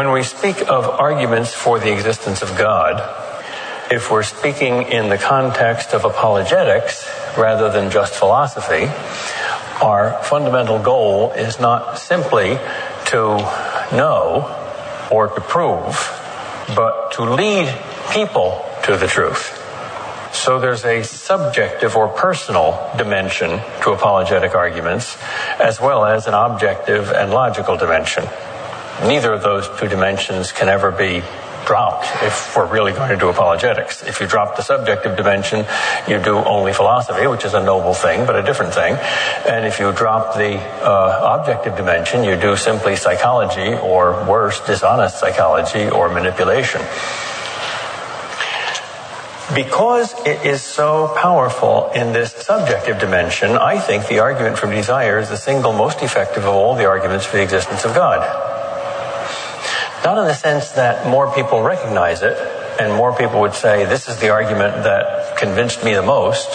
When we speak of arguments for the existence of God, if we're speaking in the context of apologetics rather than just philosophy, our fundamental goal is not simply to know or to prove, but to lead people to the truth. So there's a subjective or personal dimension to apologetic arguments, as well as an objective and logical dimension. Neither of those two dimensions can ever be dropped if we're really going to do apologetics. If you drop the subjective dimension, you do only philosophy, which is a noble thing, but a different thing. And if you drop the uh, objective dimension, you do simply psychology, or worse, dishonest psychology or manipulation. Because it is so powerful in this subjective dimension, I think the argument from desire is the single most effective of all the arguments for the existence of God. Not in the sense that more people recognize it, and more people would say, this is the argument that convinced me the most,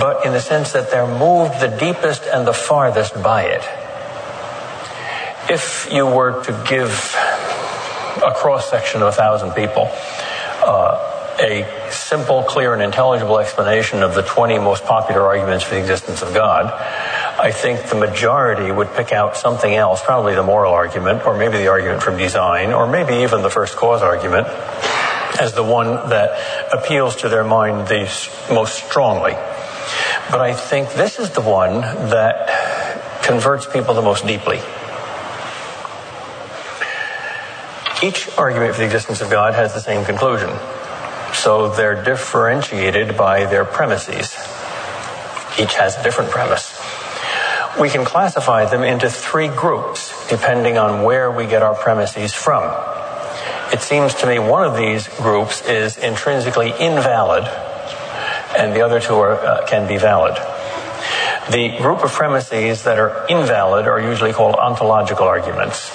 but in the sense that they're moved the deepest and the farthest by it. If you were to give a cross section of a thousand people, uh, a simple, clear, and intelligible explanation of the 20 most popular arguments for the existence of God, I think the majority would pick out something else, probably the moral argument, or maybe the argument from design, or maybe even the first cause argument, as the one that appeals to their mind the most strongly. But I think this is the one that converts people the most deeply. Each argument for the existence of God has the same conclusion. So they're differentiated by their premises. Each has a different premise. We can classify them into three groups depending on where we get our premises from. It seems to me one of these groups is intrinsically invalid and the other two are, uh, can be valid. The group of premises that are invalid are usually called ontological arguments.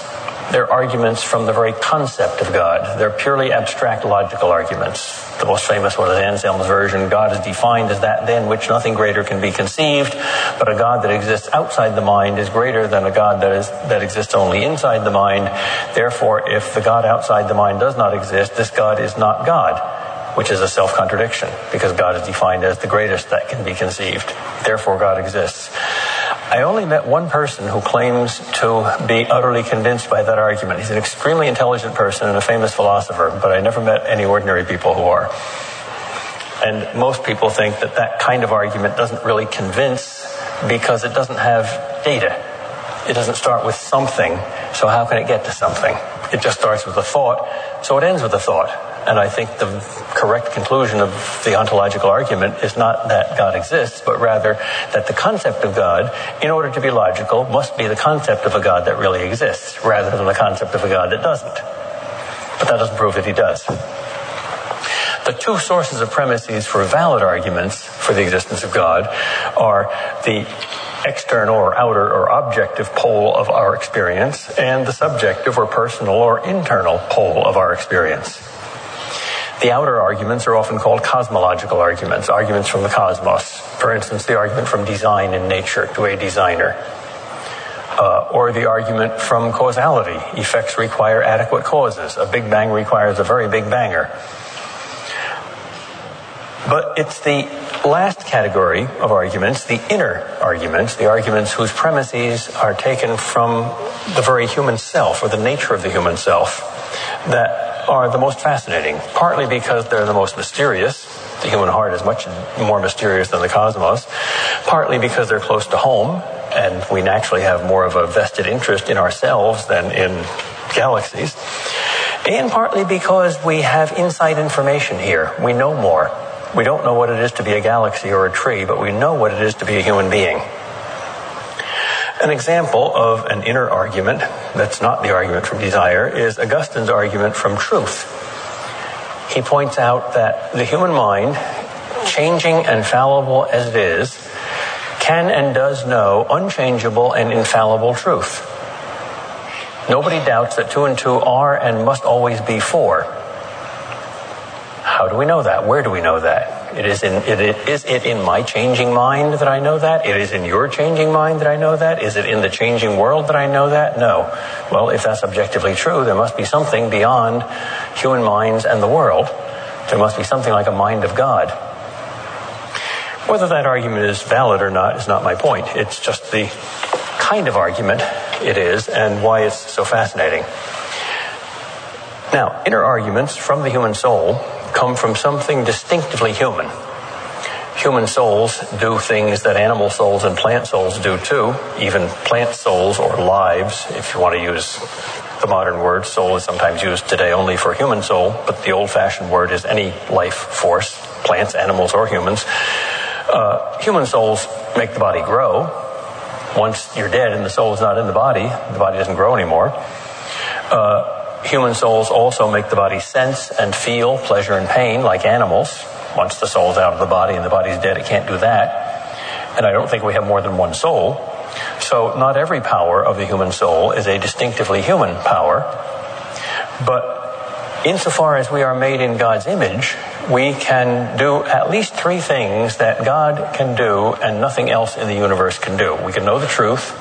They're arguments from the very concept of God. They're purely abstract logical arguments. The most famous one is Anselm's version God is defined as that than which nothing greater can be conceived, but a God that exists outside the mind is greater than a God that, is, that exists only inside the mind. Therefore, if the God outside the mind does not exist, this God is not God which is a self contradiction because God is defined as the greatest that can be conceived. Therefore, God exists. I only met one person who claims to be utterly convinced by that argument. He's an extremely intelligent person and a famous philosopher, but I never met any ordinary people who are. And most people think that that kind of argument doesn't really convince because it doesn't have data. It doesn't start with something, so how can it get to something? It just starts with a thought, so it ends with a thought. And I think the correct conclusion of the ontological argument is not that God exists, but rather that the concept of God, in order to be logical, must be the concept of a God that really exists, rather than the concept of a God that doesn't. But that doesn't prove that he does. The two sources of premises for valid arguments for the existence of God are the external or outer or objective pole of our experience and the subjective or personal or internal pole of our experience. The outer arguments are often called cosmological arguments, arguments from the cosmos. For instance, the argument from design in nature to a designer. Uh, or the argument from causality. Effects require adequate causes. A big bang requires a very big banger. But it's the last category of arguments, the inner arguments, the arguments whose premises are taken from the very human self or the nature of the human self, that are the most fascinating, partly because they're the most mysterious. The human heart is much more mysterious than the cosmos, partly because they're close to home, and we naturally have more of a vested interest in ourselves than in galaxies, and partly because we have inside information here. We know more. We don't know what it is to be a galaxy or a tree, but we know what it is to be a human being. An example of an inner argument that's not the argument from desire is Augustine's argument from truth. He points out that the human mind, changing and fallible as it is, can and does know unchangeable and infallible truth. Nobody doubts that two and two are and must always be four. How do we know that? Where do we know that? It is in it, is it in my changing mind that I know that? It is in your changing mind that I know that? Is it in the changing world that I know that? No. Well, if that's objectively true, there must be something beyond human minds and the world. There must be something like a mind of God. Whether that argument is valid or not is not my point. It's just the kind of argument it is and why it's so fascinating. Now, inner arguments from the human soul come from something distinctively human. Human souls do things that animal souls and plant souls do too. Even plant souls or lives, if you want to use the modern word. Soul is sometimes used today only for human soul, but the old fashioned word is any life force, plants, animals, or humans. Uh, human souls make the body grow. Once you're dead and the soul is not in the body, the body doesn't grow anymore. Uh, Human souls also make the body sense and feel pleasure and pain like animals. Once the soul's out of the body and the body's dead, it can't do that. And I don't think we have more than one soul. So not every power of the human soul is a distinctively human power. But insofar as we are made in God's image, we can do at least three things that God can do and nothing else in the universe can do. We can know the truth,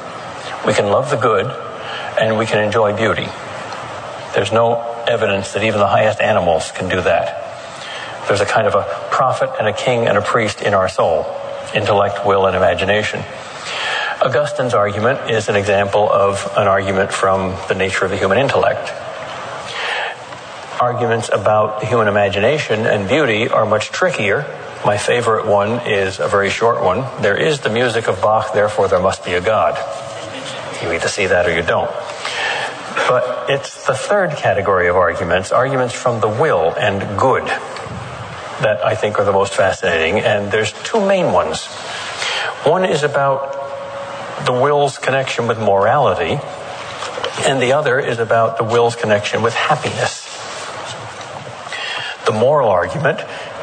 we can love the good, and we can enjoy beauty. There's no evidence that even the highest animals can do that. There's a kind of a prophet and a king and a priest in our soul intellect, will, and imagination. Augustine's argument is an example of an argument from the nature of the human intellect. Arguments about the human imagination and beauty are much trickier. My favorite one is a very short one. There is the music of Bach, therefore there must be a God. You either see that or you don't. But it's the third category of arguments, arguments from the will and good, that I think are the most fascinating. And there's two main ones. One is about the will's connection with morality, and the other is about the will's connection with happiness. The moral argument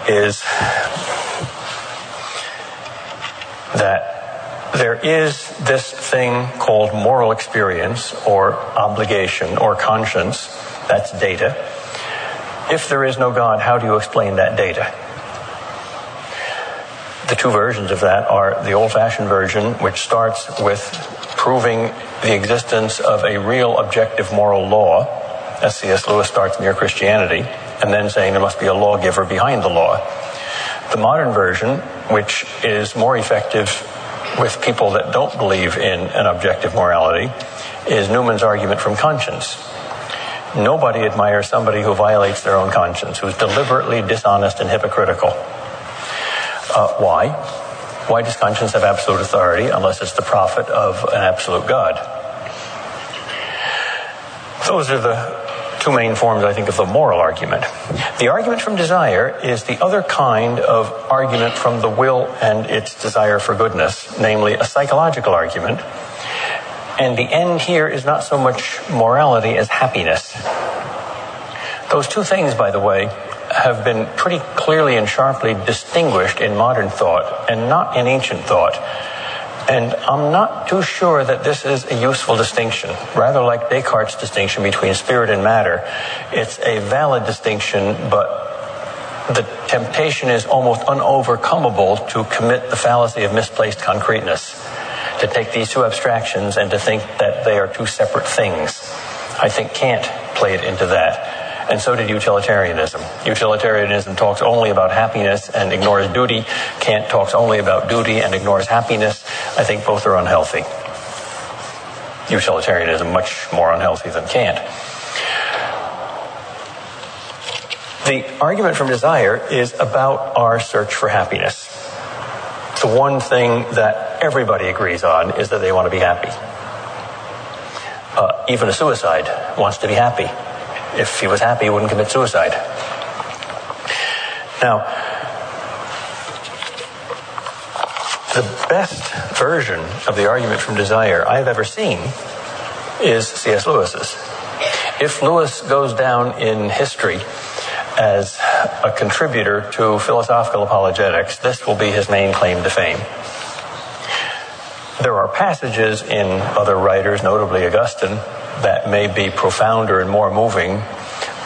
is that there is this thing called moral experience or obligation or conscience. That's data. If there is no God, how do you explain that data? The two versions of that are the old fashioned version, which starts with proving the existence of a real objective moral law, as C.S. Lewis starts Mere Christianity, and then saying there must be a lawgiver behind the law. The modern version, which is more effective with people that don't believe in an objective morality is Newman's argument from conscience. Nobody admires somebody who violates their own conscience, who's deliberately dishonest and hypocritical. Uh, why? Why does conscience have absolute authority unless it's the prophet of an absolute God? Those are the two main forms, I think, of the moral argument. The argument from desire is the other kind of argument from the will and its desire for goodness, namely a psychological argument. And the end here is not so much morality as happiness. Those two things, by the way, have been pretty clearly and sharply distinguished in modern thought and not in ancient thought. And I'm not too sure that this is a useful distinction. Rather like Descartes' distinction between spirit and matter, it's a valid distinction, but the temptation is almost unovercomable to commit the fallacy of misplaced concreteness. To take these two abstractions and to think that they are two separate things. I think Kant played into that and so did utilitarianism. Utilitarianism talks only about happiness and ignores duty. Kant talks only about duty and ignores happiness. I think both are unhealthy. Utilitarianism much more unhealthy than Kant. The argument from desire is about our search for happiness. The one thing that everybody agrees on is that they want to be happy. Uh, even a suicide wants to be happy. If he was happy, he wouldn't commit suicide. Now, the best version of the argument from desire I've ever seen is C.S. Lewis's. If Lewis goes down in history as a contributor to philosophical apologetics, this will be his main claim to fame. There are passages in other writers, notably Augustine, that may be profounder and more moving,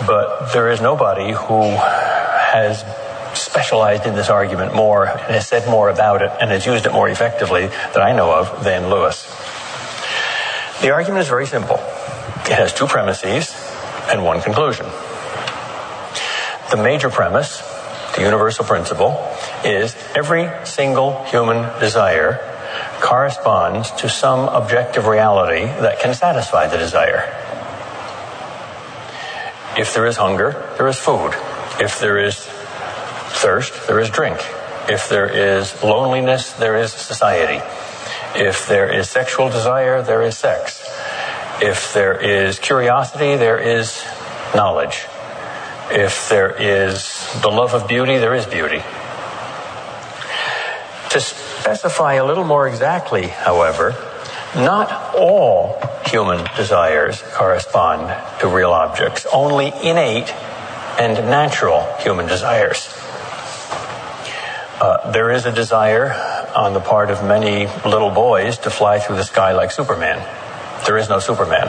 but there is nobody who has specialized in this argument more and has said more about it and has used it more effectively that I know of than Lewis. The argument is very simple. It has two premises and one conclusion. The major premise, the universal principle, is every single human desire corresponds to some objective reality that can satisfy the desire. If there is hunger, there is food. If there is thirst, there is drink. If there is loneliness, there is society. If there is sexual desire, there is sex. If there is curiosity, there is knowledge. If there is the love of beauty, there is beauty. To specify a little more exactly, however, not all human desires correspond to real objects, only innate and natural human desires. Uh, there is a desire on the part of many little boys to fly through the sky like Superman. There is no Superman.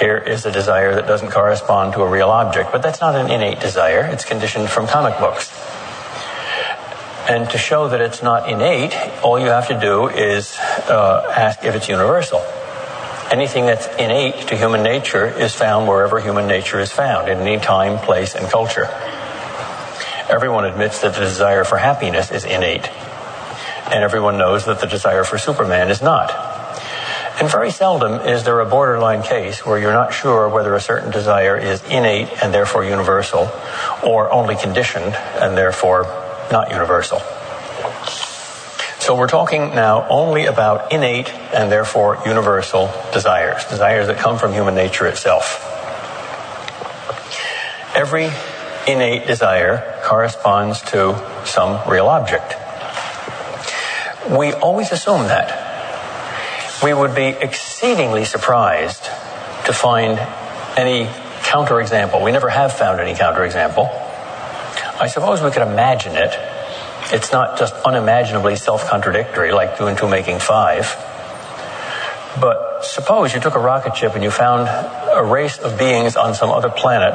Here is a desire that doesn't correspond to a real object, but that's not an innate desire. It's conditioned from comic books. And to show that it's not innate, all you have to do is uh, ask if it's universal. Anything that's innate to human nature is found wherever human nature is found, in any time, place, and culture. Everyone admits that the desire for happiness is innate. And everyone knows that the desire for Superman is not. And very seldom is there a borderline case where you're not sure whether a certain desire is innate and therefore universal, or only conditioned and therefore not universal. So we're talking now only about innate and therefore universal desires, desires that come from human nature itself. Every innate desire corresponds to some real object. We always assume that. We would be exceedingly surprised to find any counterexample. We never have found any counterexample. I suppose we could imagine it. It's not just unimaginably self contradictory, like two and two making five. But suppose you took a rocket ship and you found a race of beings on some other planet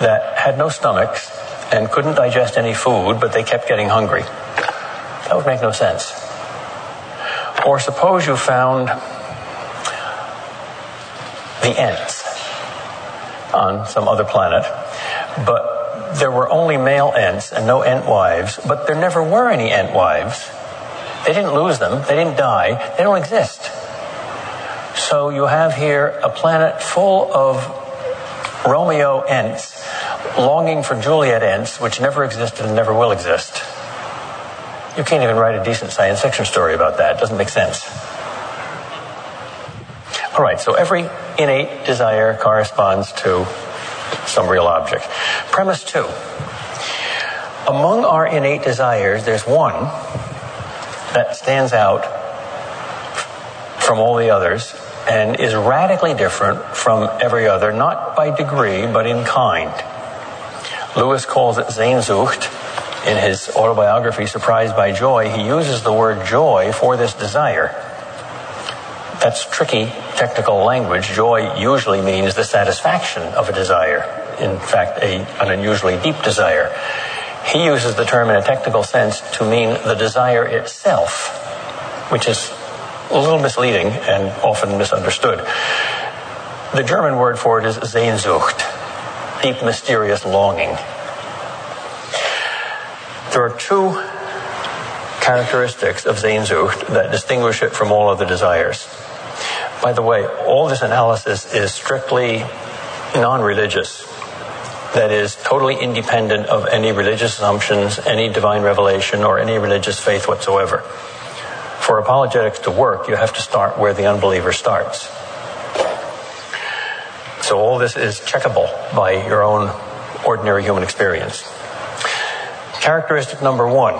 that had no stomachs and couldn't digest any food, but they kept getting hungry. That would make no sense. Or suppose you found the ents on some other planet, but there were only male ents and no ent wives, but there never were any ent wives. They didn't lose them, they didn't die, they don't exist. So you have here a planet full of Romeo ents longing for Juliet ents, which never existed and never will exist. You can't even write a decent science fiction story about that. It doesn't make sense. All right, so every innate desire corresponds to some real object. Premise two. Among our innate desires, there's one that stands out from all the others and is radically different from every other, not by degree, but in kind. Lewis calls it Sehnsucht. In his autobiography, Surprised by Joy, he uses the word joy for this desire. That's tricky technical language. Joy usually means the satisfaction of a desire. In fact, a, an unusually deep desire. He uses the term in a technical sense to mean the desire itself, which is a little misleading and often misunderstood. The German word for it is Sehnsucht, deep mysterious longing. There are two characteristics of Sehnsucht that distinguish it from all other desires. By the way, all this analysis is strictly non religious. That is totally independent of any religious assumptions, any divine revelation, or any religious faith whatsoever. For apologetics to work, you have to start where the unbeliever starts. So all this is checkable by your own ordinary human experience. Characteristic number one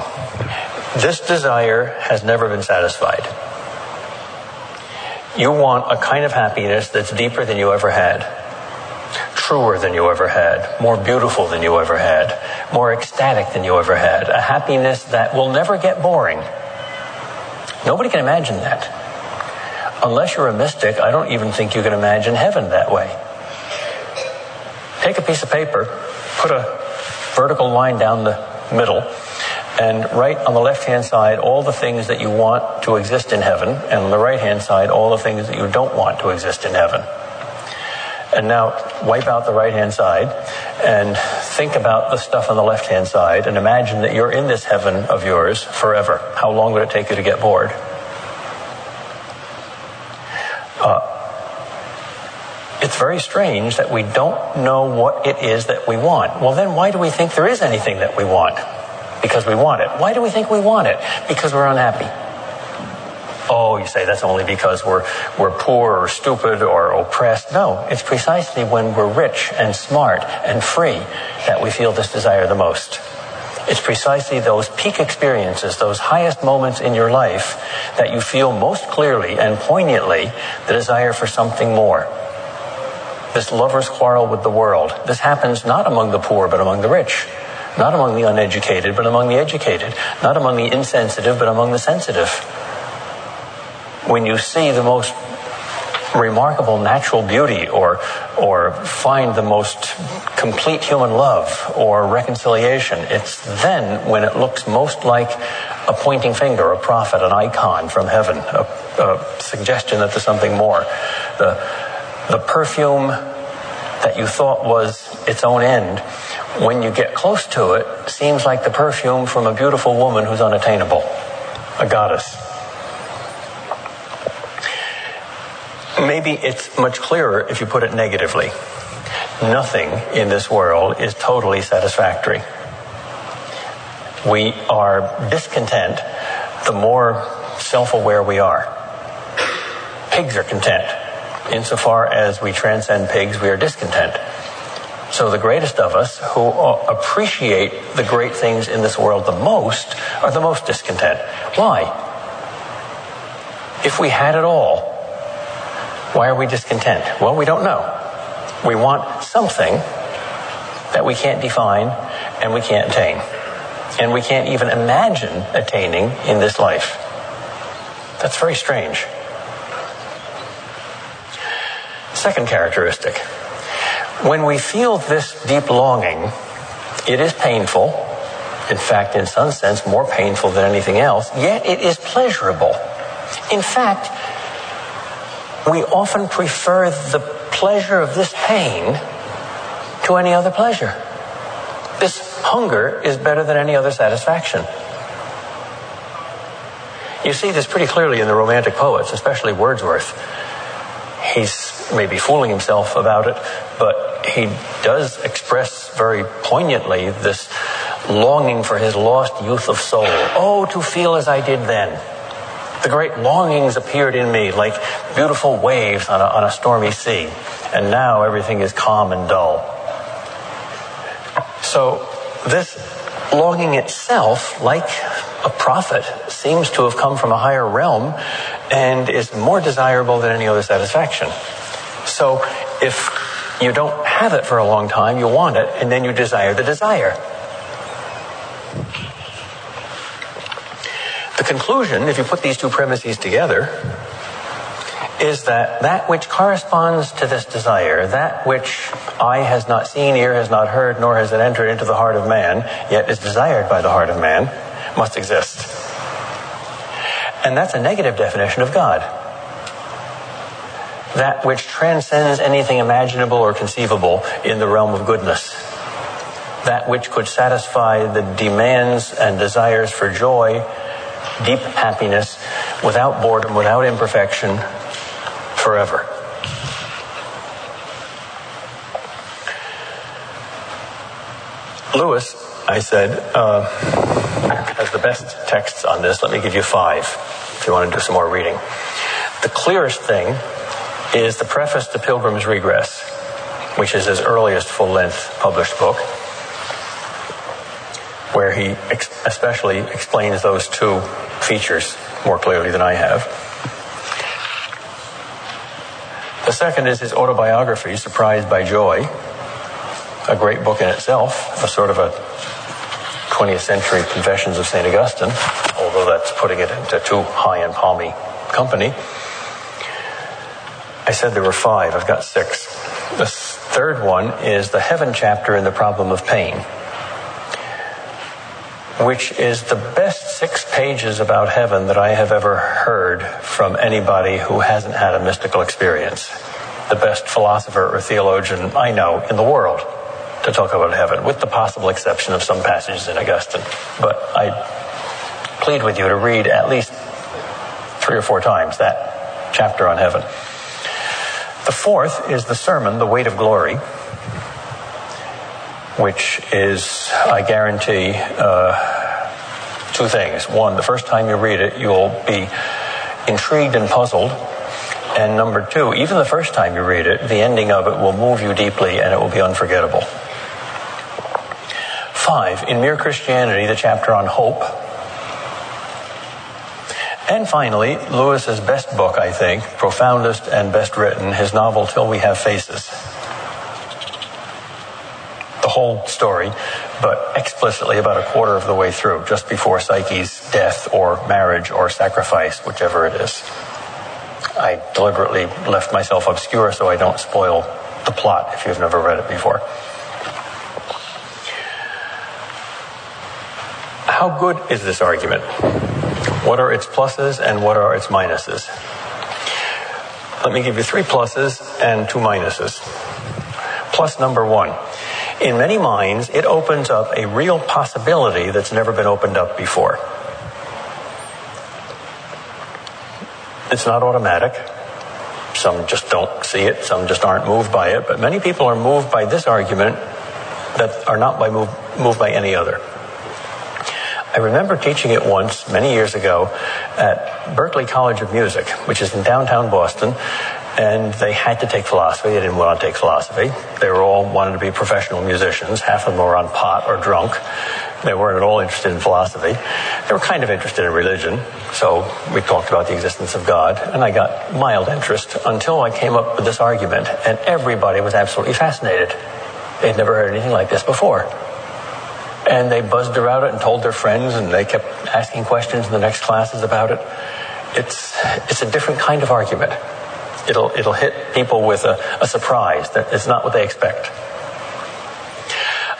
this desire has never been satisfied. You want a kind of happiness that's deeper than you ever had, truer than you ever had, more beautiful than you ever had, more ecstatic than you ever had, a happiness that will never get boring. Nobody can imagine that. Unless you're a mystic, I don't even think you can imagine heaven that way. Take a piece of paper, put a vertical line down the middle. And right on the left hand side, all the things that you want to exist in heaven, and on the right hand side, all the things that you don't want to exist in heaven. And now wipe out the right hand side and think about the stuff on the left hand side and imagine that you're in this heaven of yours forever. How long would it take you to get bored? Uh, it's very strange that we don't know what it is that we want. Well, then why do we think there is anything that we want? Because we want it. Why do we think we want it? Because we're unhappy. Oh, you say that's only because we're, we're poor or stupid or oppressed. No, it's precisely when we're rich and smart and free that we feel this desire the most. It's precisely those peak experiences, those highest moments in your life, that you feel most clearly and poignantly the desire for something more this lover's quarrel with the world. This happens not among the poor, but among the rich. Not among the uneducated, but among the educated. Not among the insensitive, but among the sensitive. When you see the most remarkable natural beauty or or find the most complete human love or reconciliation it's then when it looks most like a pointing finger a prophet an icon from heaven a, a suggestion that there's something more the the perfume that you thought was its own end, when you get close to it, seems like the perfume from a beautiful woman who's unattainable, a goddess. Maybe it's much clearer if you put it negatively. Nothing in this world is totally satisfactory. We are discontent the more self aware we are. Pigs are content insofar as we transcend pigs, we are discontent. So the greatest of us who appreciate the great things in this world the most are the most discontent. Why? If we had it all, why are we discontent? Well, we don't know. We want something that we can't define and we can't attain. And we can't even imagine attaining in this life. That's very strange. Second characteristic. When we feel this deep longing, it is painful. In fact, in some sense, more painful than anything else, yet it is pleasurable. In fact, we often prefer the pleasure of this pain to any other pleasure. This hunger is better than any other satisfaction. You see this pretty clearly in the Romantic poets, especially Wordsworth. He's maybe fooling himself about it, but he does express very poignantly this longing for his lost youth of soul. Oh, to feel as I did then. The great longings appeared in me like beautiful waves on a, on a stormy sea, and now everything is calm and dull. So, this longing itself, like a prophet, seems to have come from a higher realm and is more desirable than any other satisfaction. So if you don't have it for a long time, you want it, and then you desire the desire. The conclusion, if you put these two premises together, is that that which corresponds to this desire, that which eye has not seen, ear has not heard, nor has it entered into the heart of man, yet is desired by the heart of man, must exist. And that's a negative definition of God that which transcends anything imaginable or conceivable in the realm of goodness. That which could satisfy the demands and desires for joy, deep happiness, without boredom, without imperfection, forever. Lewis, I said, uh, has the best texts on this. Let me give you five if you want to do some more reading. The clearest thing is the preface to Pilgrim's Regress, which is his earliest full length published book, where he ex- especially explains those two features more clearly than I have. The second is his autobiography, Surprised by Joy, a great book in itself, a sort of a 20th century Confessions of St. Augustine, although that's putting it into too high and palmy company. I said there were five. I've got six. The third one is the heaven chapter in the problem of pain. which is the best six pages about heaven that I have ever heard from anybody who hasn't had a mystical experience. The best philosopher or theologian I know in the world to talk about heaven, with the possible exception of some passages in Augustine. But I plead with you to read at least three or four times that chapter on heaven. The fourth is the sermon, The Weight of Glory, which is, I guarantee, uh, two things. One, the first time you read it, you'll be intrigued and puzzled. And number two, even the first time you read it, the ending of it will move you deeply and it will be unforgettable. Five, in Mere Christianity, the chapter on hope. And finally, Lewis's best book, I think, profoundest and best written, his novel Till We Have Faces the whole story, but explicitly about a quarter of the way through, just before Psyche's death or marriage or sacrifice, whichever it is. I deliberately left myself obscure so I don't spoil the plot if you've never read it before. How good is this argument? What are its pluses and what are its minuses? Let me give you three pluses and two minuses. Plus number one in many minds, it opens up a real possibility that's never been opened up before. It's not automatic. Some just don't see it, some just aren't moved by it, but many people are moved by this argument that are not by move, moved by any other. I remember teaching it once, many years ago, at Berklee College of Music, which is in downtown Boston, and they had to take philosophy. They didn't want to take philosophy. They were all wanted to be professional musicians. Half of them were on pot or drunk. They weren't at all interested in philosophy. They were kind of interested in religion. So we talked about the existence of God, and I got mild interest until I came up with this argument, and everybody was absolutely fascinated. They'd never heard anything like this before. And they buzzed around it and told their friends, and they kept asking questions in the next classes about it. It's, it's a different kind of argument it'll, it'll hit people with a, a surprise that it's not what they expect.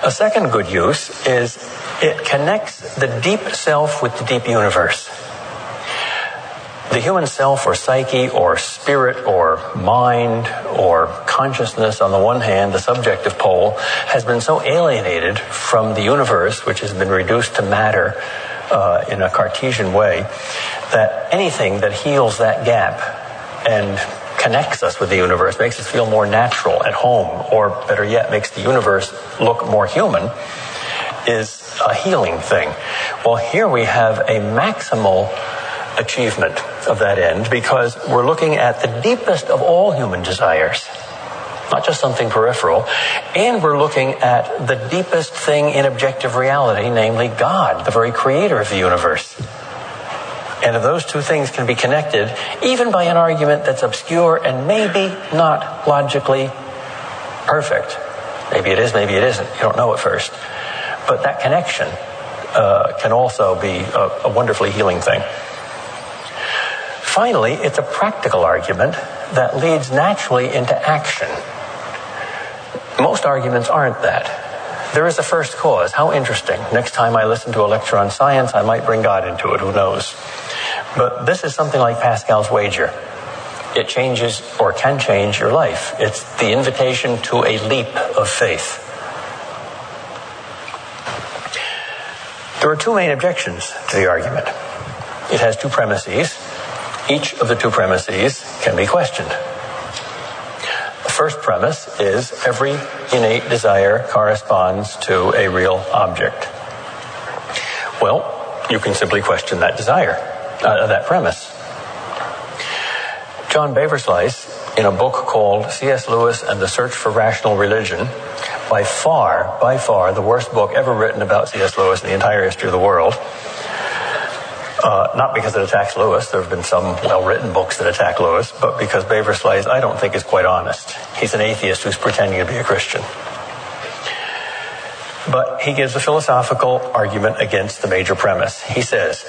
A second good use is it connects the deep self with the deep universe. The human self or psyche or spirit or mind or consciousness on the one hand, the subjective pole, has been so alienated from the universe, which has been reduced to matter uh, in a Cartesian way, that anything that heals that gap and connects us with the universe, makes us feel more natural at home, or better yet, makes the universe look more human, is a healing thing. Well, here we have a maximal achievement of that end because we're looking at the deepest of all human desires, not just something peripheral, and we're looking at the deepest thing in objective reality, namely God, the very creator of the universe. And if those two things can be connected, even by an argument that's obscure and maybe not logically perfect, maybe it is, maybe it isn't, you don't know at first, but that connection uh, can also be a, a wonderfully healing thing. Finally, it's a practical argument that leads naturally into action. Most arguments aren't that. There is a first cause. How interesting. Next time I listen to a lecture on science, I might bring God into it. Who knows? But this is something like Pascal's wager. It changes or can change your life. It's the invitation to a leap of faith. There are two main objections to the argument. It has two premises. Each of the two premises can be questioned. The first premise is every innate desire corresponds to a real object. Well, you can simply question that desire uh, that premise. John Beversluis, in a book called C.S. Lewis and the Search for Rational Religion, by far, by far, the worst book ever written about C.S. Lewis in the entire history of the world. Uh, not because it attacks Lewis, there have been some well written books that attack Lewis, but because Beversluis, I don't think, is quite honest. He's an atheist who's pretending to be a Christian. But he gives a philosophical argument against the major premise. He says,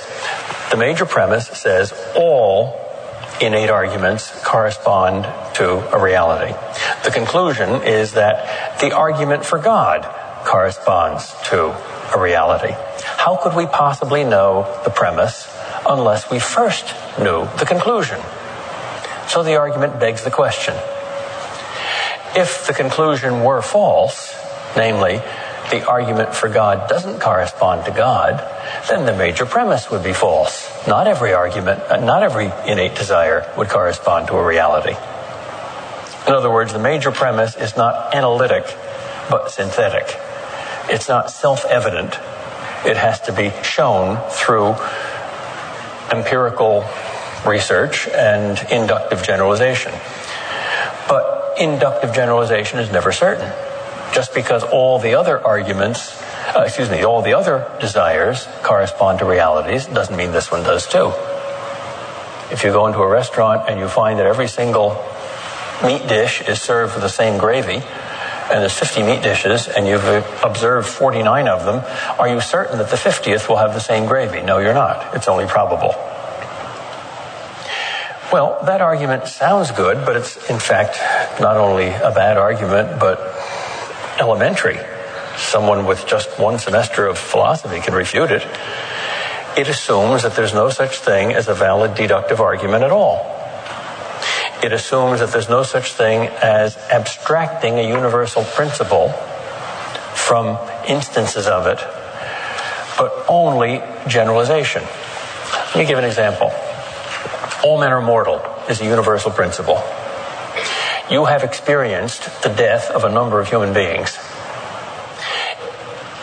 the major premise says all innate arguments correspond to a reality. The conclusion is that the argument for God corresponds to a reality. How could we possibly know the premise unless we first knew the conclusion? So the argument begs the question. If the conclusion were false, namely, the argument for God doesn't correspond to God, then the major premise would be false. Not every argument, uh, not every innate desire would correspond to a reality. In other words, the major premise is not analytic, but synthetic. It's not self evident. It has to be shown through empirical research and inductive generalization. But inductive generalization is never certain. Just because all the other arguments, uh, excuse me, all the other desires correspond to realities doesn't mean this one does too. If you go into a restaurant and you find that every single meat dish is served with the same gravy, and there's 50 meat dishes, and you've uh, observed 49 of them, are you certain that the 50th will have the same gravy? No, you're not. It's only probable. Well, that argument sounds good, but it's in fact not only a bad argument, but elementary. Someone with just one semester of philosophy can refute it. It assumes that there's no such thing as a valid deductive argument at all. It assumes that there's no such thing as abstracting a universal principle from instances of it, but only generalization. Let me give an example. All men are mortal is a universal principle. You have experienced the death of a number of human beings.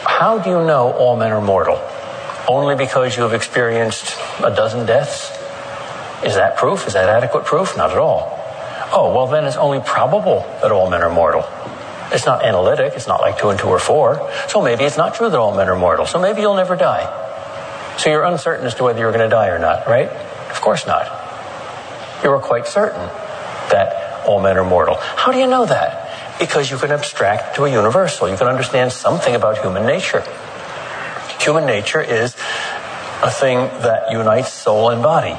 How do you know all men are mortal? Only because you have experienced a dozen deaths? Is that proof? Is that adequate proof? Not at all. Oh, well, then it's only probable that all men are mortal. It's not analytic. It's not like two and two are four. So maybe it's not true that all men are mortal. So maybe you'll never die. So you're uncertain as to whether you're going to die or not, right? Of course not. You are quite certain that all men are mortal. How do you know that? Because you can abstract to a universal. You can understand something about human nature. Human nature is a thing that unites soul and body.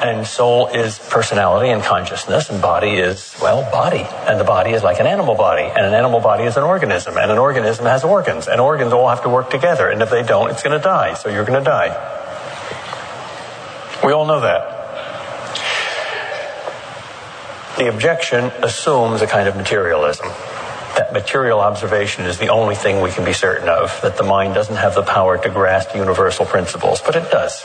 And soul is personality and consciousness, and body is, well, body. And the body is like an animal body, and an animal body is an organism, and an organism has organs, and organs all have to work together, and if they don't, it's going to die, so you're going to die. We all know that. The objection assumes a kind of materialism. That material observation is the only thing we can be certain of, that the mind doesn't have the power to grasp universal principles, but it does.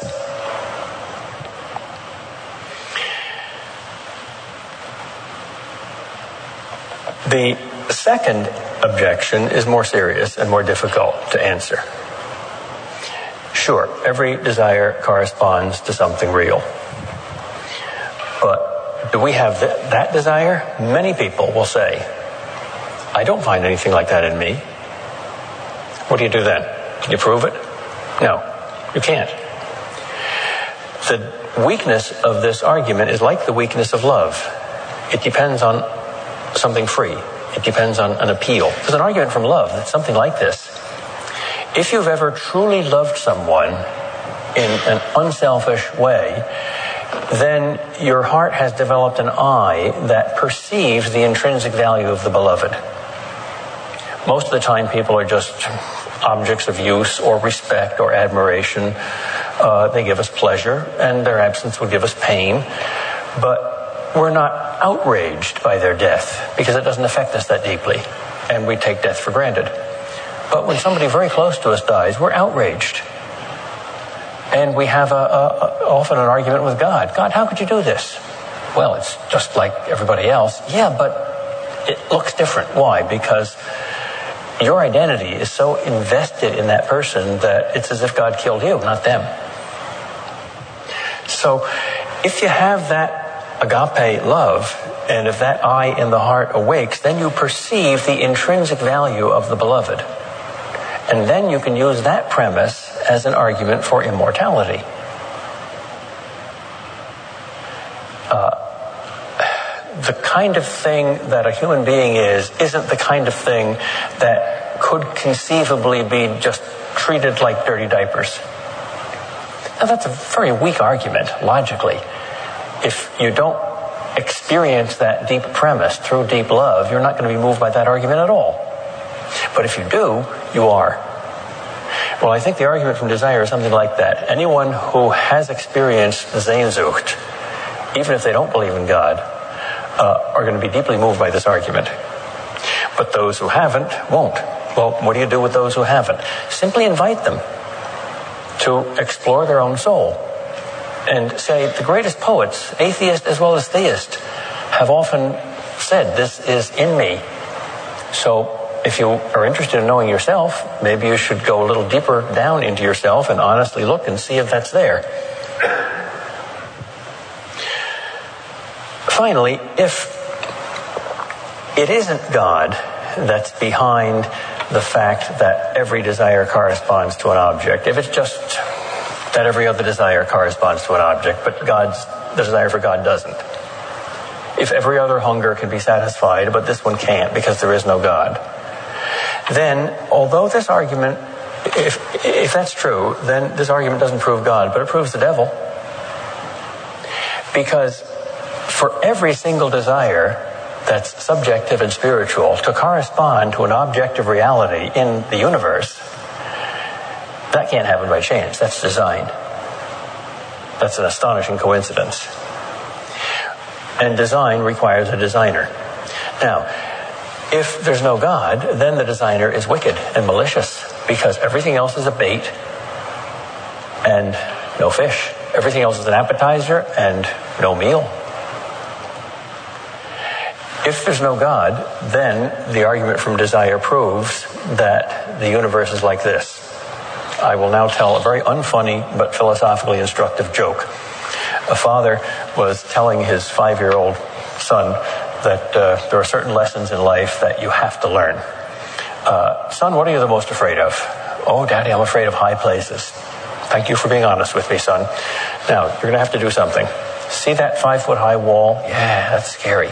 The second objection is more serious and more difficult to answer. Sure, every desire corresponds to something real. But do we have th- that desire? Many people will say, I don't find anything like that in me. What do you do then? Can you prove it? No, you can't. The weakness of this argument is like the weakness of love. It depends on something free. It depends on an appeal. There's an argument from love that's something like this. If you've ever truly loved someone in an unselfish way, then your heart has developed an eye that perceives the intrinsic value of the beloved. Most of the time, people are just objects of use or respect or admiration. Uh, they give us pleasure, and their absence would give us pain. But we're not outraged by their death because it doesn't affect us that deeply, and we take death for granted. But when somebody very close to us dies, we're outraged. And we have a, a, often an argument with God. God, how could you do this? Well, it's just like everybody else. Yeah, but it looks different. Why? Because your identity is so invested in that person that it's as if God killed you, not them. So if you have that agape love, and if that eye in the heart awakes, then you perceive the intrinsic value of the beloved. And then you can use that premise as an argument for immortality. Uh, the kind of thing that a human being is isn't the kind of thing that could conceivably be just treated like dirty diapers. Now, that's a very weak argument, logically if you don't experience that deep premise through deep love, you're not going to be moved by that argument at all. But if you do, you are. Well, I think the argument from desire is something like that. Anyone who has experienced Sehnsucht, even if they don't believe in God, uh, are going to be deeply moved by this argument. But those who haven't won't. Well, what do you do with those who haven't? Simply invite them to explore their own soul and say the greatest poets, atheist as well as theist, have often said, This is in me. So if you are interested in knowing yourself, maybe you should go a little deeper down into yourself and honestly look and see if that's there. Finally, if it isn't God that's behind the fact that every desire corresponds to an object, if it's just that every other desire corresponds to an object, but God's the desire for God doesn't. If every other hunger can be satisfied, but this one can't because there is no God, then although this argument, if, if that's true, then this argument doesn't prove God, but it proves the devil. Because for every single desire that's subjective and spiritual to correspond to an objective reality in the universe, that can't happen by chance. That's designed. That's an astonishing coincidence. And design requires a designer. Now, if there's no God, then the designer is wicked and malicious because everything else is a bait and no fish. Everything else is an appetizer and no meal. If there's no God, then the argument from desire proves that the universe is like this. I will now tell a very unfunny but philosophically instructive joke. A father was telling his five year old son that uh, there are certain lessons in life that you have to learn. Uh, son, what are you the most afraid of? Oh, Daddy, I'm afraid of high places. Thank you for being honest with me, son. Now, you're going to have to do something. See that five foot high wall? Yeah, that's scary.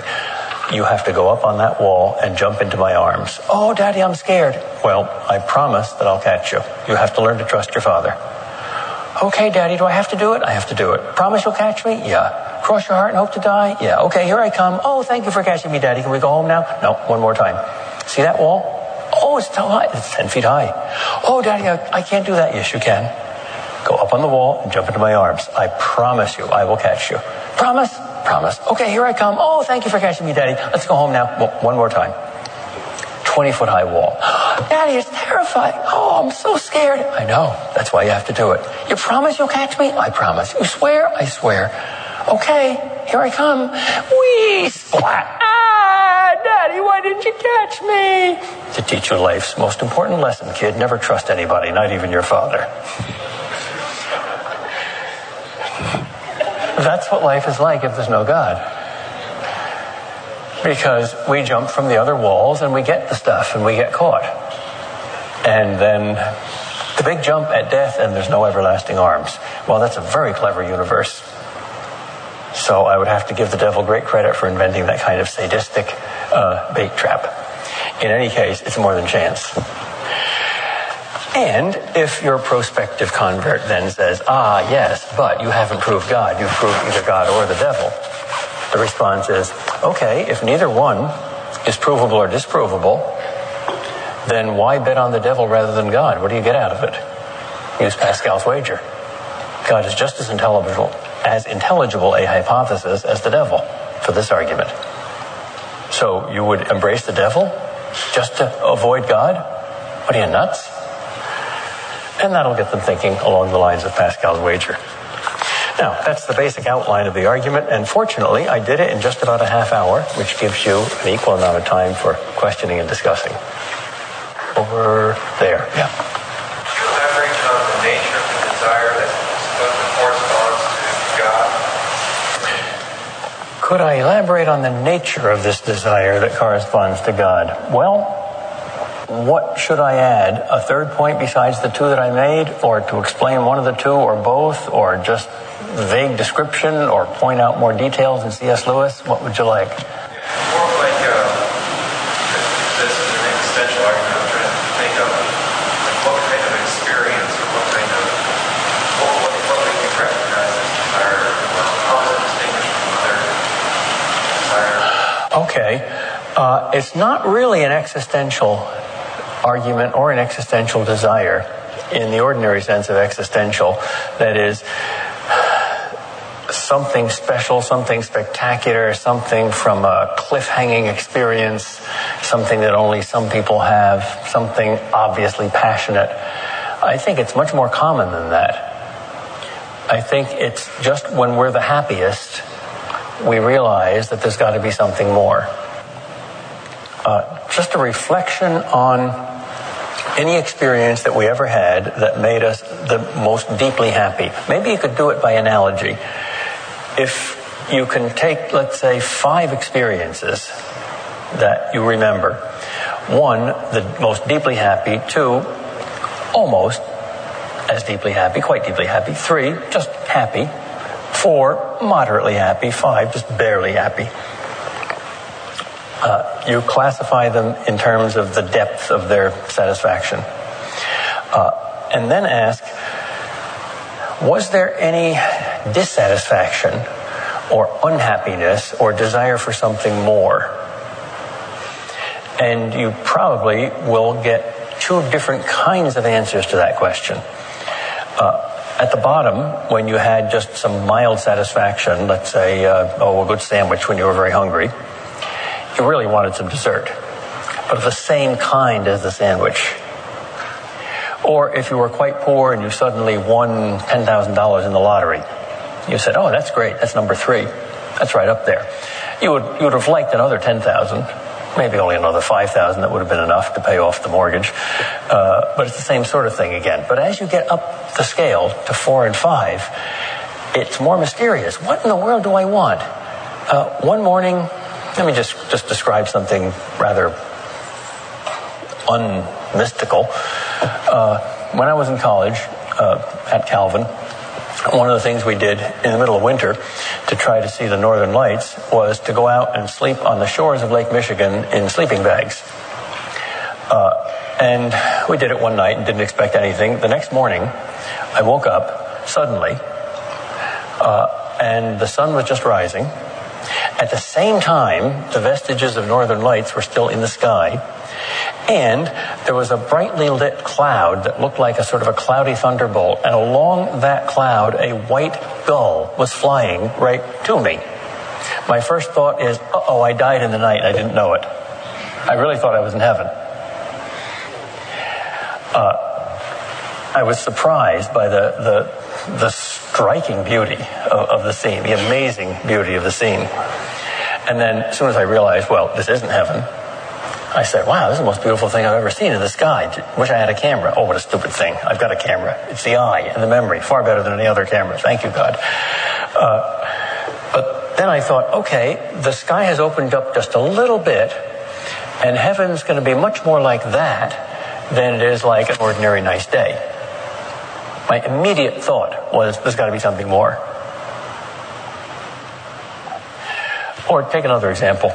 You have to go up on that wall and jump into my arms. Oh, Daddy, I'm scared. Well, I promise that I'll catch you. You have to learn to trust your father. Okay, Daddy, do I have to do it? I have to do it. Promise you'll catch me? Yeah. Cross your heart and hope to die? Yeah. Okay, here I come. Oh, thank you for catching me, Daddy. Can we go home now? No, one more time. See that wall? Oh, it's too high. It's 10 feet high. Oh, Daddy, I, I can't do that. Yes, you can. Go up on the wall and jump into my arms. I promise you, I will catch you. Promise? Promise. Okay, here I come. Oh, thank you for catching me, Daddy. Let's go home now. One more time. 20 foot high wall. Daddy, it's terrifying. Oh, I'm so scared. I know. That's why you have to do it. You promise you'll catch me? I promise. You swear? I swear. Okay, here I come. Wee splat. Ah, Daddy, why didn't you catch me? To teach you life's most important lesson, kid. Never trust anybody, not even your father. That's what life is like if there's no God because we jump from the other walls and we get the stuff and we get caught. And then the big jump at death and there's no everlasting arms. Well, that's a very clever universe. So I would have to give the devil great credit for inventing that kind of sadistic uh, bait trap. In any case, it's more than chance. And if your prospective convert then says, ah, yes, but you haven't proved God, you've proved either God or the devil, the response is, okay, if neither one is provable or disprovable, then why bet on the devil rather than God? What do you get out of it? Use Pascal's wager. God is just as intelligible, as intelligible a hypothesis as the devil for this argument. So you would embrace the devil just to avoid God? What are you, nuts? And that'll get them thinking along the lines of Pascal's wager. Now, that's the basic outline of the argument, and fortunately, I did it in just about a half hour, which gives you an equal amount of time for questioning and discussing. Over there, yeah. Could you elaborate on the nature of the desire that corresponds to God? Could I elaborate on the nature of this desire that corresponds to God? Well, what should I add? A third point besides the two that I made, or to explain one of the two, or both, or just vague description or point out more details in C.S. Lewis? What would you like? More like this is an existential argument. I'm trying to think of what kind of experience or what kind of what, what, what would you recognize as desire or how is it distinguished from other? Okay. Uh, it's not really an existential argument or an existential desire. in the ordinary sense of existential. That is, something special, something spectacular, something from a cliff-hanging experience, something that only some people have, something obviously passionate. I think it's much more common than that. I think it's just when we're the happiest, we realize that there's got to be something more. Uh, just a reflection on any experience that we ever had that made us the most deeply happy. Maybe you could do it by analogy if you can take, let's say, five experiences that you remember one, the most deeply happy, two, almost as deeply happy, quite deeply happy, three, just happy, four, moderately happy, five, just barely happy. Uh, you classify them in terms of the depth of their satisfaction. Uh, and then ask, was there any dissatisfaction or unhappiness or desire for something more. And you probably will get two different kinds of answers to that question. Uh, at the bottom, when you had just some mild satisfaction, let's say, uh, oh, a good sandwich when you were very hungry, you really wanted some dessert, but of the same kind as the sandwich. Or if you were quite poor and you suddenly won $10,000 in the lottery, you said, "Oh, that's great. That's number three. That's right up there." You would you would have liked another ten thousand, maybe only another five thousand. That would have been enough to pay off the mortgage. Uh, but it's the same sort of thing again. But as you get up the scale to four and five, it's more mysterious. What in the world do I want? Uh, one morning, let me just just describe something rather unmystical. Uh, when I was in college uh, at Calvin, one of the things we did in the middle of winter to try to see the northern lights was to go out and sleep on the shores of Lake Michigan in sleeping bags. Uh, and we did it one night and didn't expect anything. The next morning, I woke up suddenly, uh, and the sun was just rising. At the same time, the vestiges of northern lights were still in the sky. And there was a brightly lit cloud that looked like a sort of a cloudy thunderbolt. And along that cloud, a white gull was flying right to me. My first thought is, uh oh, I died in the night. I didn't know it. I really thought I was in heaven. Uh, I was surprised by the, the, the striking beauty of, of the scene, the amazing beauty of the scene. And then as soon as I realized, well, this isn't heaven, I said, wow, this is the most beautiful thing I've ever seen in the sky. Wish I had a camera. Oh, what a stupid thing. I've got a camera. It's the eye and the memory. Far better than any other camera. Thank you, God. Uh, but then I thought, okay, the sky has opened up just a little bit, and heaven's going to be much more like that than it is like an ordinary nice day. My immediate thought was, there's got to be something more. Or take another example.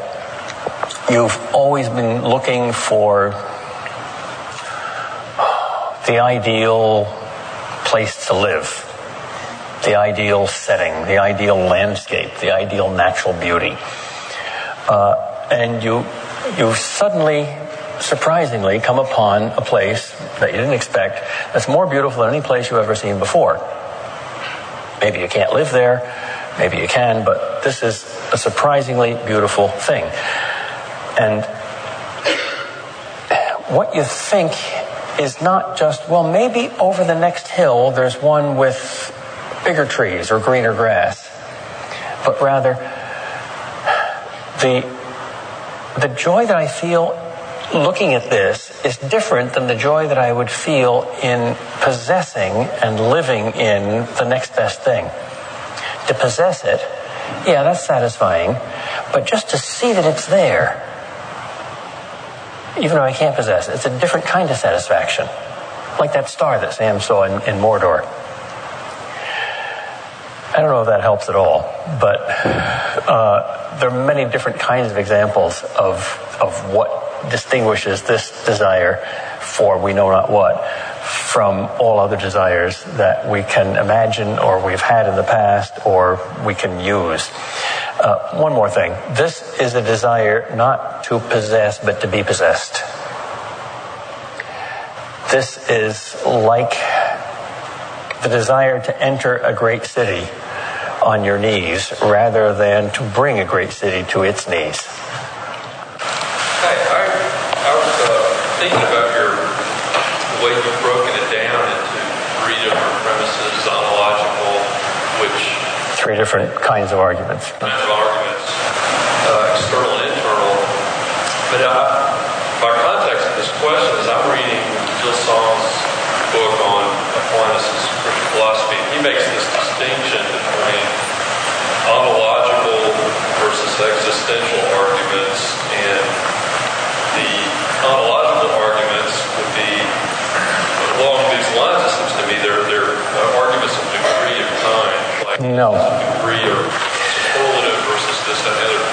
You've always been looking for the ideal place to live, the ideal setting, the ideal landscape, the ideal natural beauty. Uh, and you, you suddenly, surprisingly, come upon a place that you didn't expect that's more beautiful than any place you've ever seen before. Maybe you can't live there, maybe you can, but this is a surprisingly beautiful thing. And what you think is not just, well, maybe over the next hill there's one with bigger trees or greener grass, but rather the, the joy that I feel looking at this is different than the joy that I would feel in possessing and living in the next best thing. To possess it, yeah, that's satisfying, but just to see that it's there even though I can't possess it. It's a different kind of satisfaction. Like that star that Sam saw in, in Mordor. I don't know if that helps at all, but uh, there are many different kinds of examples of, of what distinguishes this desire for we know not what from all other desires that we can imagine or we've had in the past or we can use. Uh, one more thing. This is a desire not to possess, but to be possessed. This is like the desire to enter a great city on your knees rather than to bring a great city to its knees. Hey, I, I was uh, thinking about your the way you've broken it down into three different premises, ontological, which Three different kinds of arguments. kinds of arguments, uh, external and internal. But uh, by context of this question is I'm reading Gilson's book on Aquinas' Christian philosophy. He makes this distinction between ontological versus existential arguments, and the ontological arguments would be along these lines. It seems to me they're they're uh, arguments of degree of time, like No. Degree of superlative versus this and the other.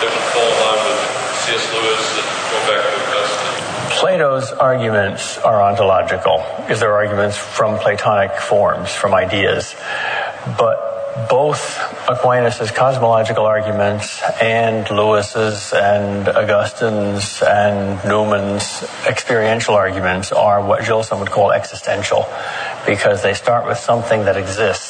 Line with C.S. Lewis and going back to Augustine. Plato's arguments are ontological, because they're arguments from Platonic forms, from ideas. But both Aquinas' cosmological arguments and Lewis's and Augustine's and Newman's experiential arguments are what Gilson would call existential, because they start with something that exists,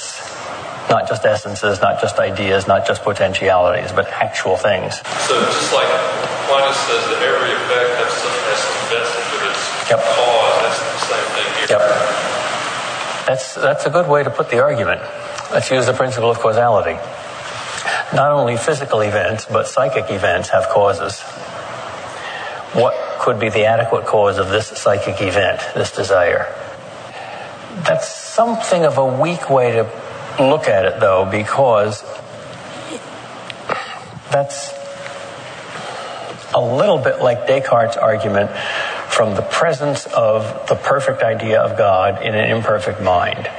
not just essences, not just ideas, not just potentialities, but actual things. So just like Aquinas says that every effect has some, has some vestige of its Yep. cause, that's the same thing here. Yep. That's, that's a good way to put the argument. Let's use the principle of causality. Not only physical events, but psychic events have causes. What could be the adequate cause of this psychic event, this desire? That's something of a weak way to look at it, though, because that's a little bit like Descartes' argument from the presence of the perfect idea of God in an imperfect mind.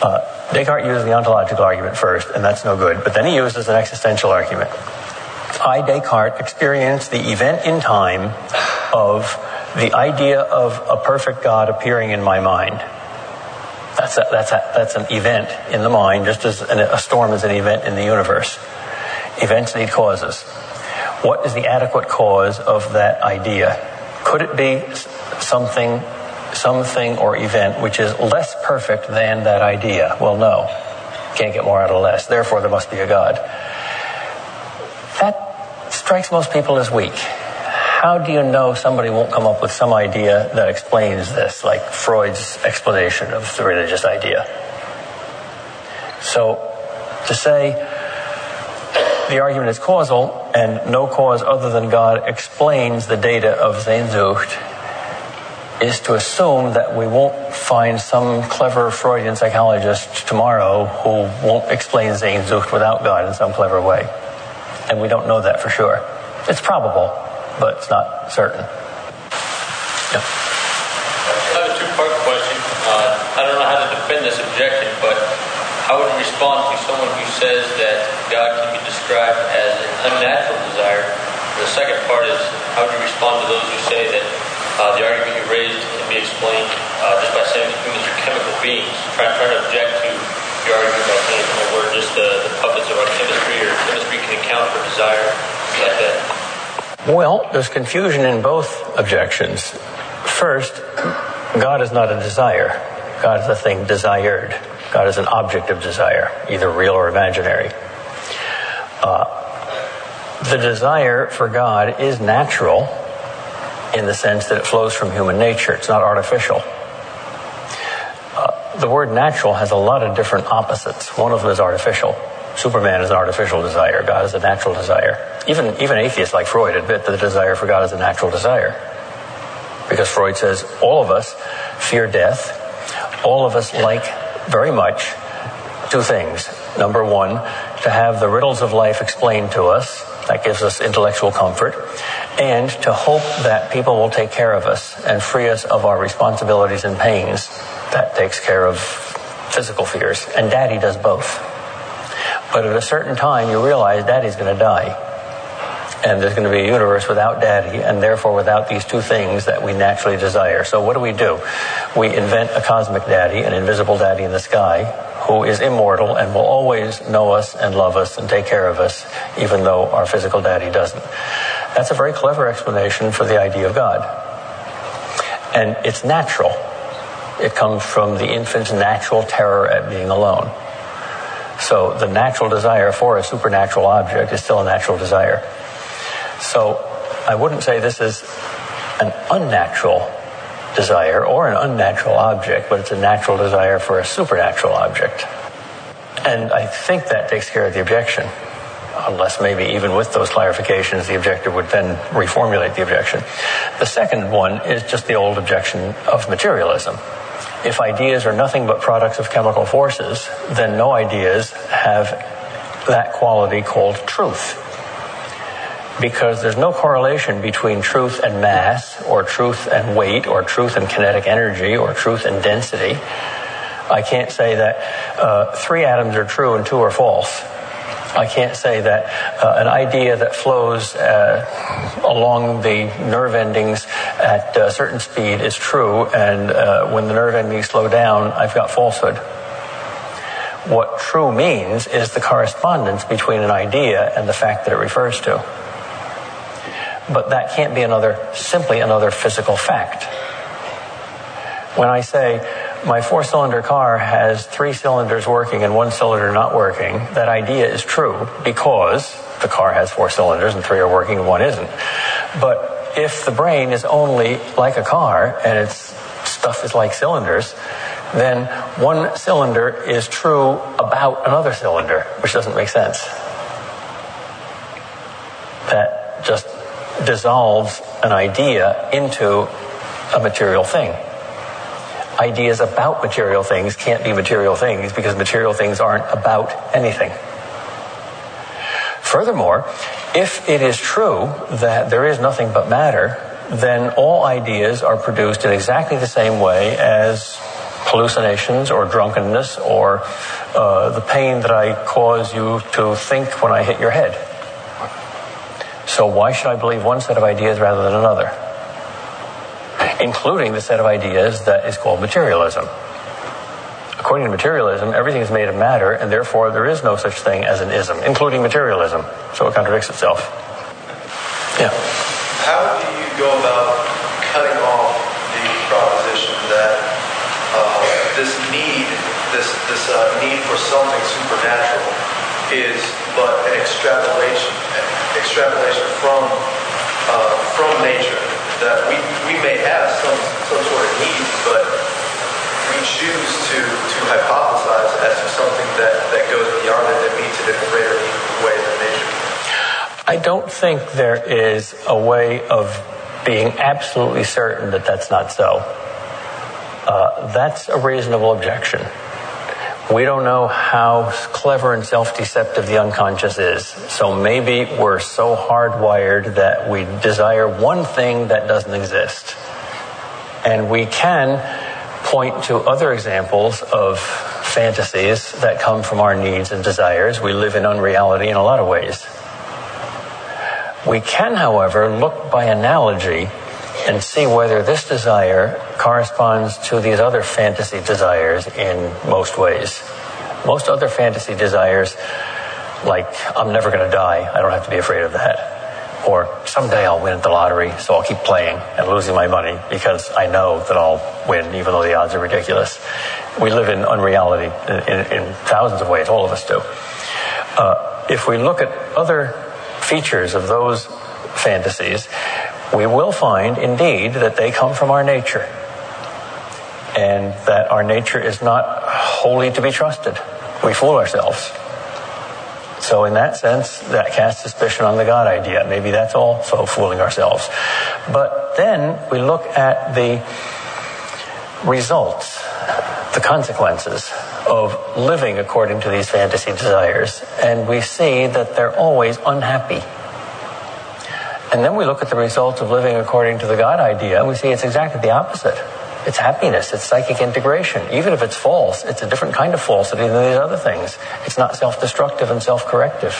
Uh, Descartes uses the ontological argument first, and that's no good, but then he uses an existential argument. I, Descartes, experienced the event in time of the idea of a perfect God appearing in my mind. That's, a, that's, a, that's an event in the mind, just as an, a storm is an event in the universe. Events need causes. What is the adequate cause of that idea? Could it be something, something or event which is less perfect than that idea? Well, no. Can't get more out of less. Therefore, there must be a God. That strikes most people as weak. How do you know somebody won't come up with some idea that explains this, like Freud's explanation of the religious idea? So, to say the argument is causal and no cause other than God explains the data of Sehnsucht is to assume that we won't find some clever Freudian psychologist tomorrow who won't explain Sehnsucht without God in some clever way. And we don't know that for sure. It's probable, but it's not certain. Yeah. I have a two-part question. Uh, I don't know how to defend this objection, but how would you respond to someone who says that God can be described as an unnatural desire? The second part is, how would you respond to those who say that uh, the argument you raised can be explained uh, just by saying that humans are chemical beings? Trying, to object to your argument by saying know, we're just the, the puppets of our chemistry, or chemistry can account for desire, like that. Well, there's confusion in both objections. First, God is not a desire. God is a thing desired. God is an object of desire, either real or imaginary. Uh, the desire for God is natural in the sense that it flows from human nature. It's not artificial. Uh, the word natural has a lot of different opposites. One of them is artificial. Superman is an artificial desire. God is a natural desire. Even, even atheists like Freud admit that the desire for God is a natural desire. Because Freud says all of us fear death. All of us like very much two things. Number one, to have the riddles of life explained to us. That gives us intellectual comfort. And to hope that people will take care of us and free us of our responsibilities and pains. That takes care of physical fears. And daddy does both. But at a certain time, you realize daddy's going to die. And there's going to be a universe without daddy, and therefore without these two things that we naturally desire. So, what do we do? We invent a cosmic daddy, an invisible daddy in the sky, who is immortal and will always know us and love us and take care of us, even though our physical daddy doesn't. That's a very clever explanation for the idea of God. And it's natural. It comes from the infant's natural terror at being alone. So the natural desire for a supernatural object is still a natural desire. So I wouldn't say this is an unnatural desire or an unnatural object, but it's a natural desire for a supernatural object. And I think that takes care of the objection. Unless maybe even with those clarifications, the objector would then reformulate the objection. The second one is just the old objection of materialism. If ideas are nothing but products of chemical forces, then no ideas have that quality called truth because there's no correlation between truth and mass, or truth and weight, or truth and kinetic energy, or truth and density. I can't say that uh, three atoms are true and two are false. I can't say that uh, an idea that flows uh, along the nerve endings at a certain speed is true, and uh, when the nerve endings slow down, I've got falsehood. What true means is the correspondence between an idea and the fact that it refers to but that can't be another, simply another physical fact. When I say my four cylinder car has three cylinders working and one cylinder not working, that idea is true because the car has four cylinders and three are working and one isn't. But if the brain is only like a car and its stuff is like cylinders, then one cylinder is true about another cylinder, which doesn't make sense. That just dissolves an idea into a material thing. Ideas about material things can't be material things because material things aren't about anything. Furthermore, if it is true that there is nothing but matter, then all ideas are produced in exactly the same way as hallucinations or drunkenness or uh, the pain that I cause you to think when I hit your head. So why should I believe one set of ideas rather than another? Including the set of ideas that is called materialism. According to materialism, everything is made of matter, and therefore there is no such thing as an ism, including materialism. So it contradicts itself. Yeah. How do you go about cutting off the proposition that uh, this need, this this uh, need for something supernatural, is but an extrapolation extrapolation from uh, from nature that we, we may have some some sort of need, but we choose to to hypothesize as to something that, that goes beyond it and meets it in a greater way than nature. I don't think there is a way of being absolutely certain that that's not so. Uh, that's a reasonable objection. We don't know how clever and self deceptive the unconscious is. So maybe we're so hardwired that we desire one thing that doesn't exist. And we can point to other examples of fantasies that come from our needs and desires. We live in unreality in a lot of ways. We can, however, look by analogy and see whether this desire corresponds to these other fantasy desires in most ways. Most other fantasy desires, like, I'm never going to die, I don't have to be afraid of that. Or someday I'll win at the lottery, so I'll keep playing and losing my money because I know that I'll win, even though the odds are ridiculous. We live in unreality in, in, in thousands of ways, all of us do. Uh, if we look at other features of those fantasies, we will find indeed that they come from our nature and that our nature is not wholly to be trusted. We fool ourselves. So, in that sense, that casts suspicion on the God idea. Maybe that's also fooling ourselves. But then we look at the results, the consequences of living according to these fantasy desires, and we see that they're always unhappy. And then we look at the results of living according to the God idea, and we see it's exactly the opposite. It's happiness, it's psychic integration. Even if it's false, it's a different kind of falsity than these other things. It's not self destructive and self corrective,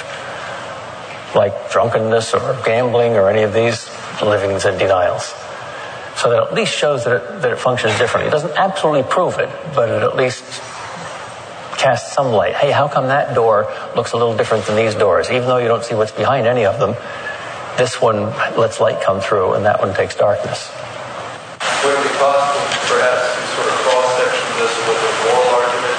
like drunkenness or gambling or any of these livings and denials. So that at least shows that it, that it functions differently. It doesn't absolutely prove it, but it at least casts some light. Hey, how come that door looks a little different than these doors? Even though you don't see what's behind any of them, this one lets light come through, and that one takes darkness. would it be possible perhaps to sort of cross-section this with a moral argument,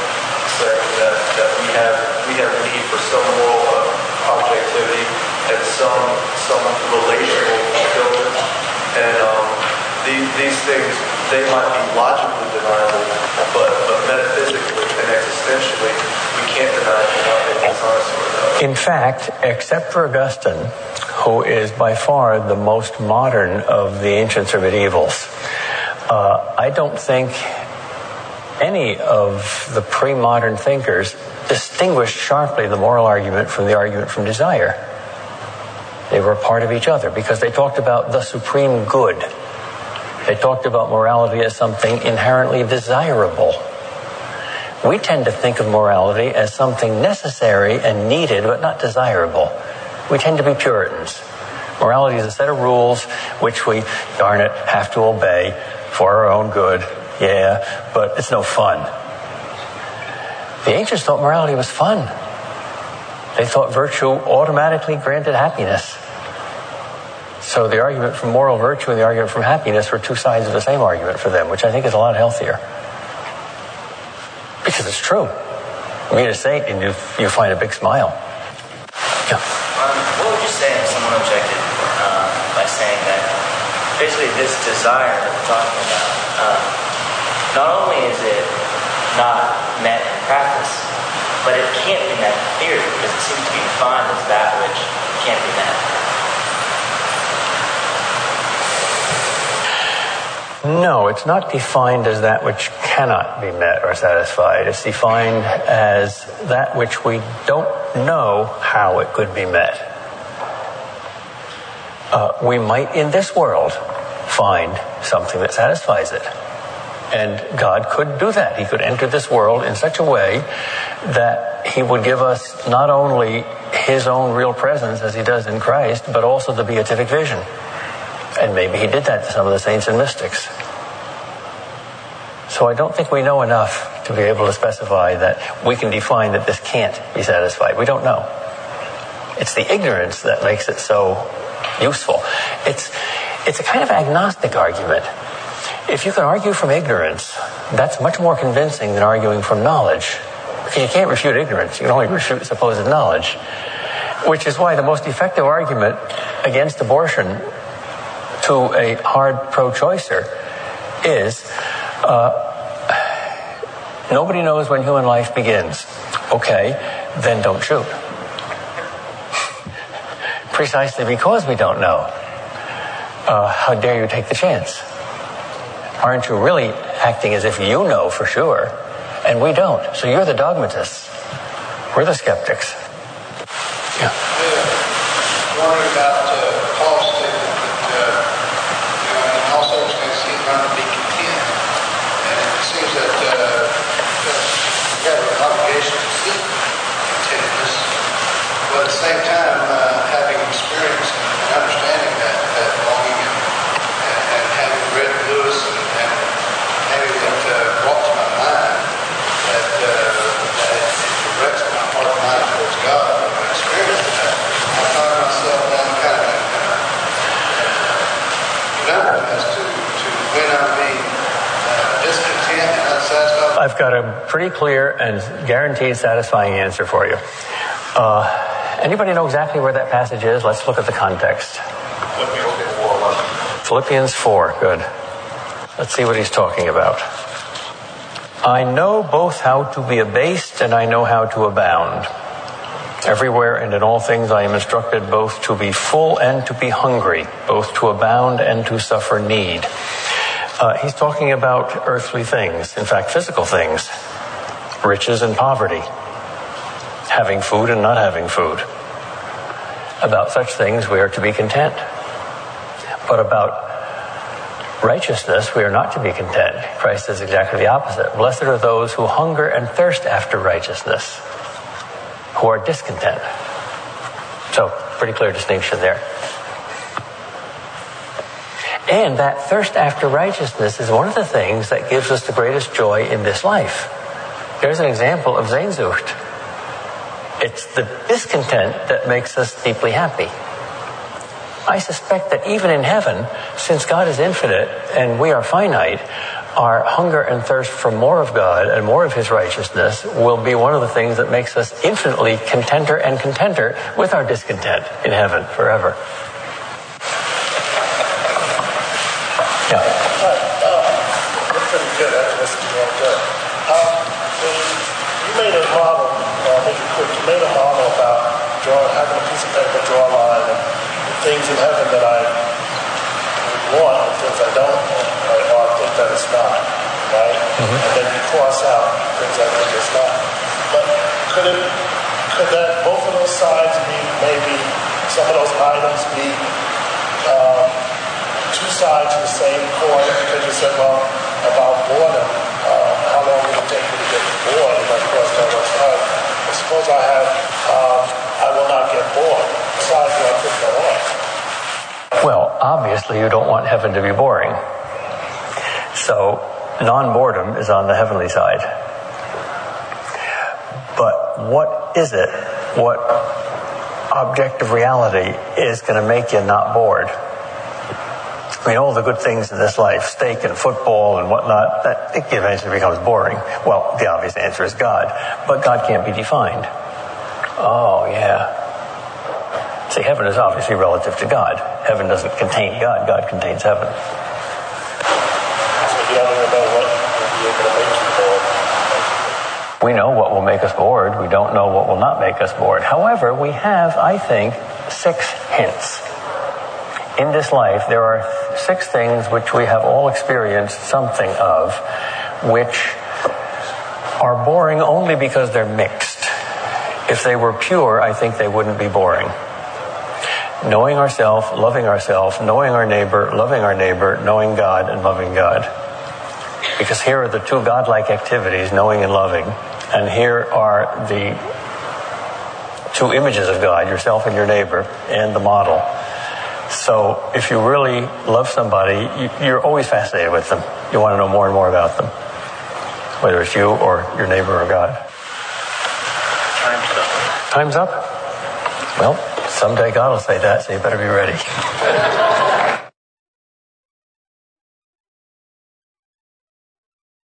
saying that, that we have we have need for some moral objectivity and some some relational fulfillment, and um, these, these things they might be logically deniable, but, but metaphysically and existentially we can't deny them without making honest with them. In fact, except for Augustine, who is by far the most modern of the ancients or medievals, uh, I don't think any of the pre modern thinkers distinguished sharply the moral argument from the argument from desire. They were a part of each other because they talked about the supreme good. They talked about morality as something inherently desirable. We tend to think of morality as something necessary and needed, but not desirable. We tend to be Puritans. Morality is a set of rules which we, darn it, have to obey for our own good. Yeah, but it's no fun. The ancients thought morality was fun. They thought virtue automatically granted happiness. So the argument from moral virtue and the argument from happiness were two sides of the same argument for them, which I think is a lot healthier. Because it's true. You Meet a saint and you, you find a big smile. Yeah. Basically this desire that we're talking about, um, not only is it not met in practice, but it can't be met in theory because it seems to be defined as that which can't be met. No, it's not defined as that which cannot be met or satisfied. It's defined as that which we don't know how it could be met. Uh, we might in this world find something that satisfies it. And God could do that. He could enter this world in such a way that He would give us not only His own real presence as He does in Christ, but also the beatific vision. And maybe He did that to some of the saints and mystics. So I don't think we know enough to be able to specify that we can define that this can't be satisfied. We don't know. It's the ignorance that makes it so useful. It's, it's a kind of agnostic argument. If you can argue from ignorance, that's much more convincing than arguing from knowledge. You can't refute ignorance, you can only refute supposed knowledge. Which is why the most effective argument against abortion to a hard pro choicer is uh, nobody knows when human life begins. Okay, then don't shoot. Precisely because we don't know. Uh, how dare you take the chance? Aren't you really acting as if you know for sure? And we don't. So you're the dogmatists. We're the skeptics. Yeah. Wondering about uh, Paul's statement that, uh, you know, in all circumstances, he's going to be content. And it seems that uh, we have an obligation to seek contentedness, but at the same time, uh, having experienced and understanding that, that longing and, and, and having read Lewis and, and having it uh, brought to my mind that, uh, that it, it directs my heart and mind towards God. And I experienced that. I found myself now kind of in a, in a conundrum as to, to when I'm being uh, discontent and unsatisfied. I've got a pretty clear and guaranteed satisfying answer for you. Uh, anybody know exactly where that passage is? Let's look at the context. Philippians 4, good. Let's see what he's talking about. I know both how to be abased and I know how to abound. Everywhere and in all things I am instructed both to be full and to be hungry, both to abound and to suffer need. Uh, he's talking about earthly things, in fact, physical things, riches and poverty, having food and not having food. About such things we are to be content. But about righteousness we are not to be content. Christ says exactly the opposite. Blessed are those who hunger and thirst after righteousness, who are discontent. So, pretty clear distinction there. And that thirst after righteousness is one of the things that gives us the greatest joy in this life. There's an example of Sehnsucht. It's the discontent that makes us deeply happy. I suspect that even in heaven, since God is infinite and we are finite, our hunger and thirst for more of God and more of His righteousness will be one of the things that makes us infinitely contenter and contenter with our discontent in heaven forever. Yeah. Right, uh, you're pretty good at this, you know, good. Um, when you made a model, uh, make it quick, you made a model about drawing, having a piece of paper, draw a line, and the things in heaven that I would want, and things I don't want, right, or I think that it's not, right? And cross out things I think it's not. But could it, could that, both of those sides be maybe, some of those items be, um, two sides of the same coin because you said, well, about boredom, uh, how long will it take me to get bored if I cross that one side? I suppose I have, um, I will not get bored. Side I put that on? Well, obviously, you don't want heaven to be boring. So, non boredom is on the heavenly side. But what is it? What objective reality is going to make you not bored? I mean, all the good things in this life, steak and football and whatnot, that it eventually becomes boring. Well, the obvious answer is God. But God can't be defined. Oh, yeah. See, heaven is obviously relative to God. Heaven doesn't contain God, God contains heaven. So you don't even know what will be able to make you bored. We know what will make us bored. We don't know what will not make us bored. However, we have, I think, six hints. In this life, there are six things which we have all experienced something of, which are boring only because they're mixed. If they were pure, I think they wouldn't be boring. Knowing ourselves, loving ourselves, knowing our neighbor, loving our neighbor, knowing God and loving God. Because here are the two godlike activities, knowing and loving. And here are the two images of God, yourself and your neighbor, and the model. So if you really love somebody, you- you're always fascinated with them. You want to know more and more about them, whether it's you or your neighbor or God. Time's up. Time's up? Well, someday God will say that, so you better be ready.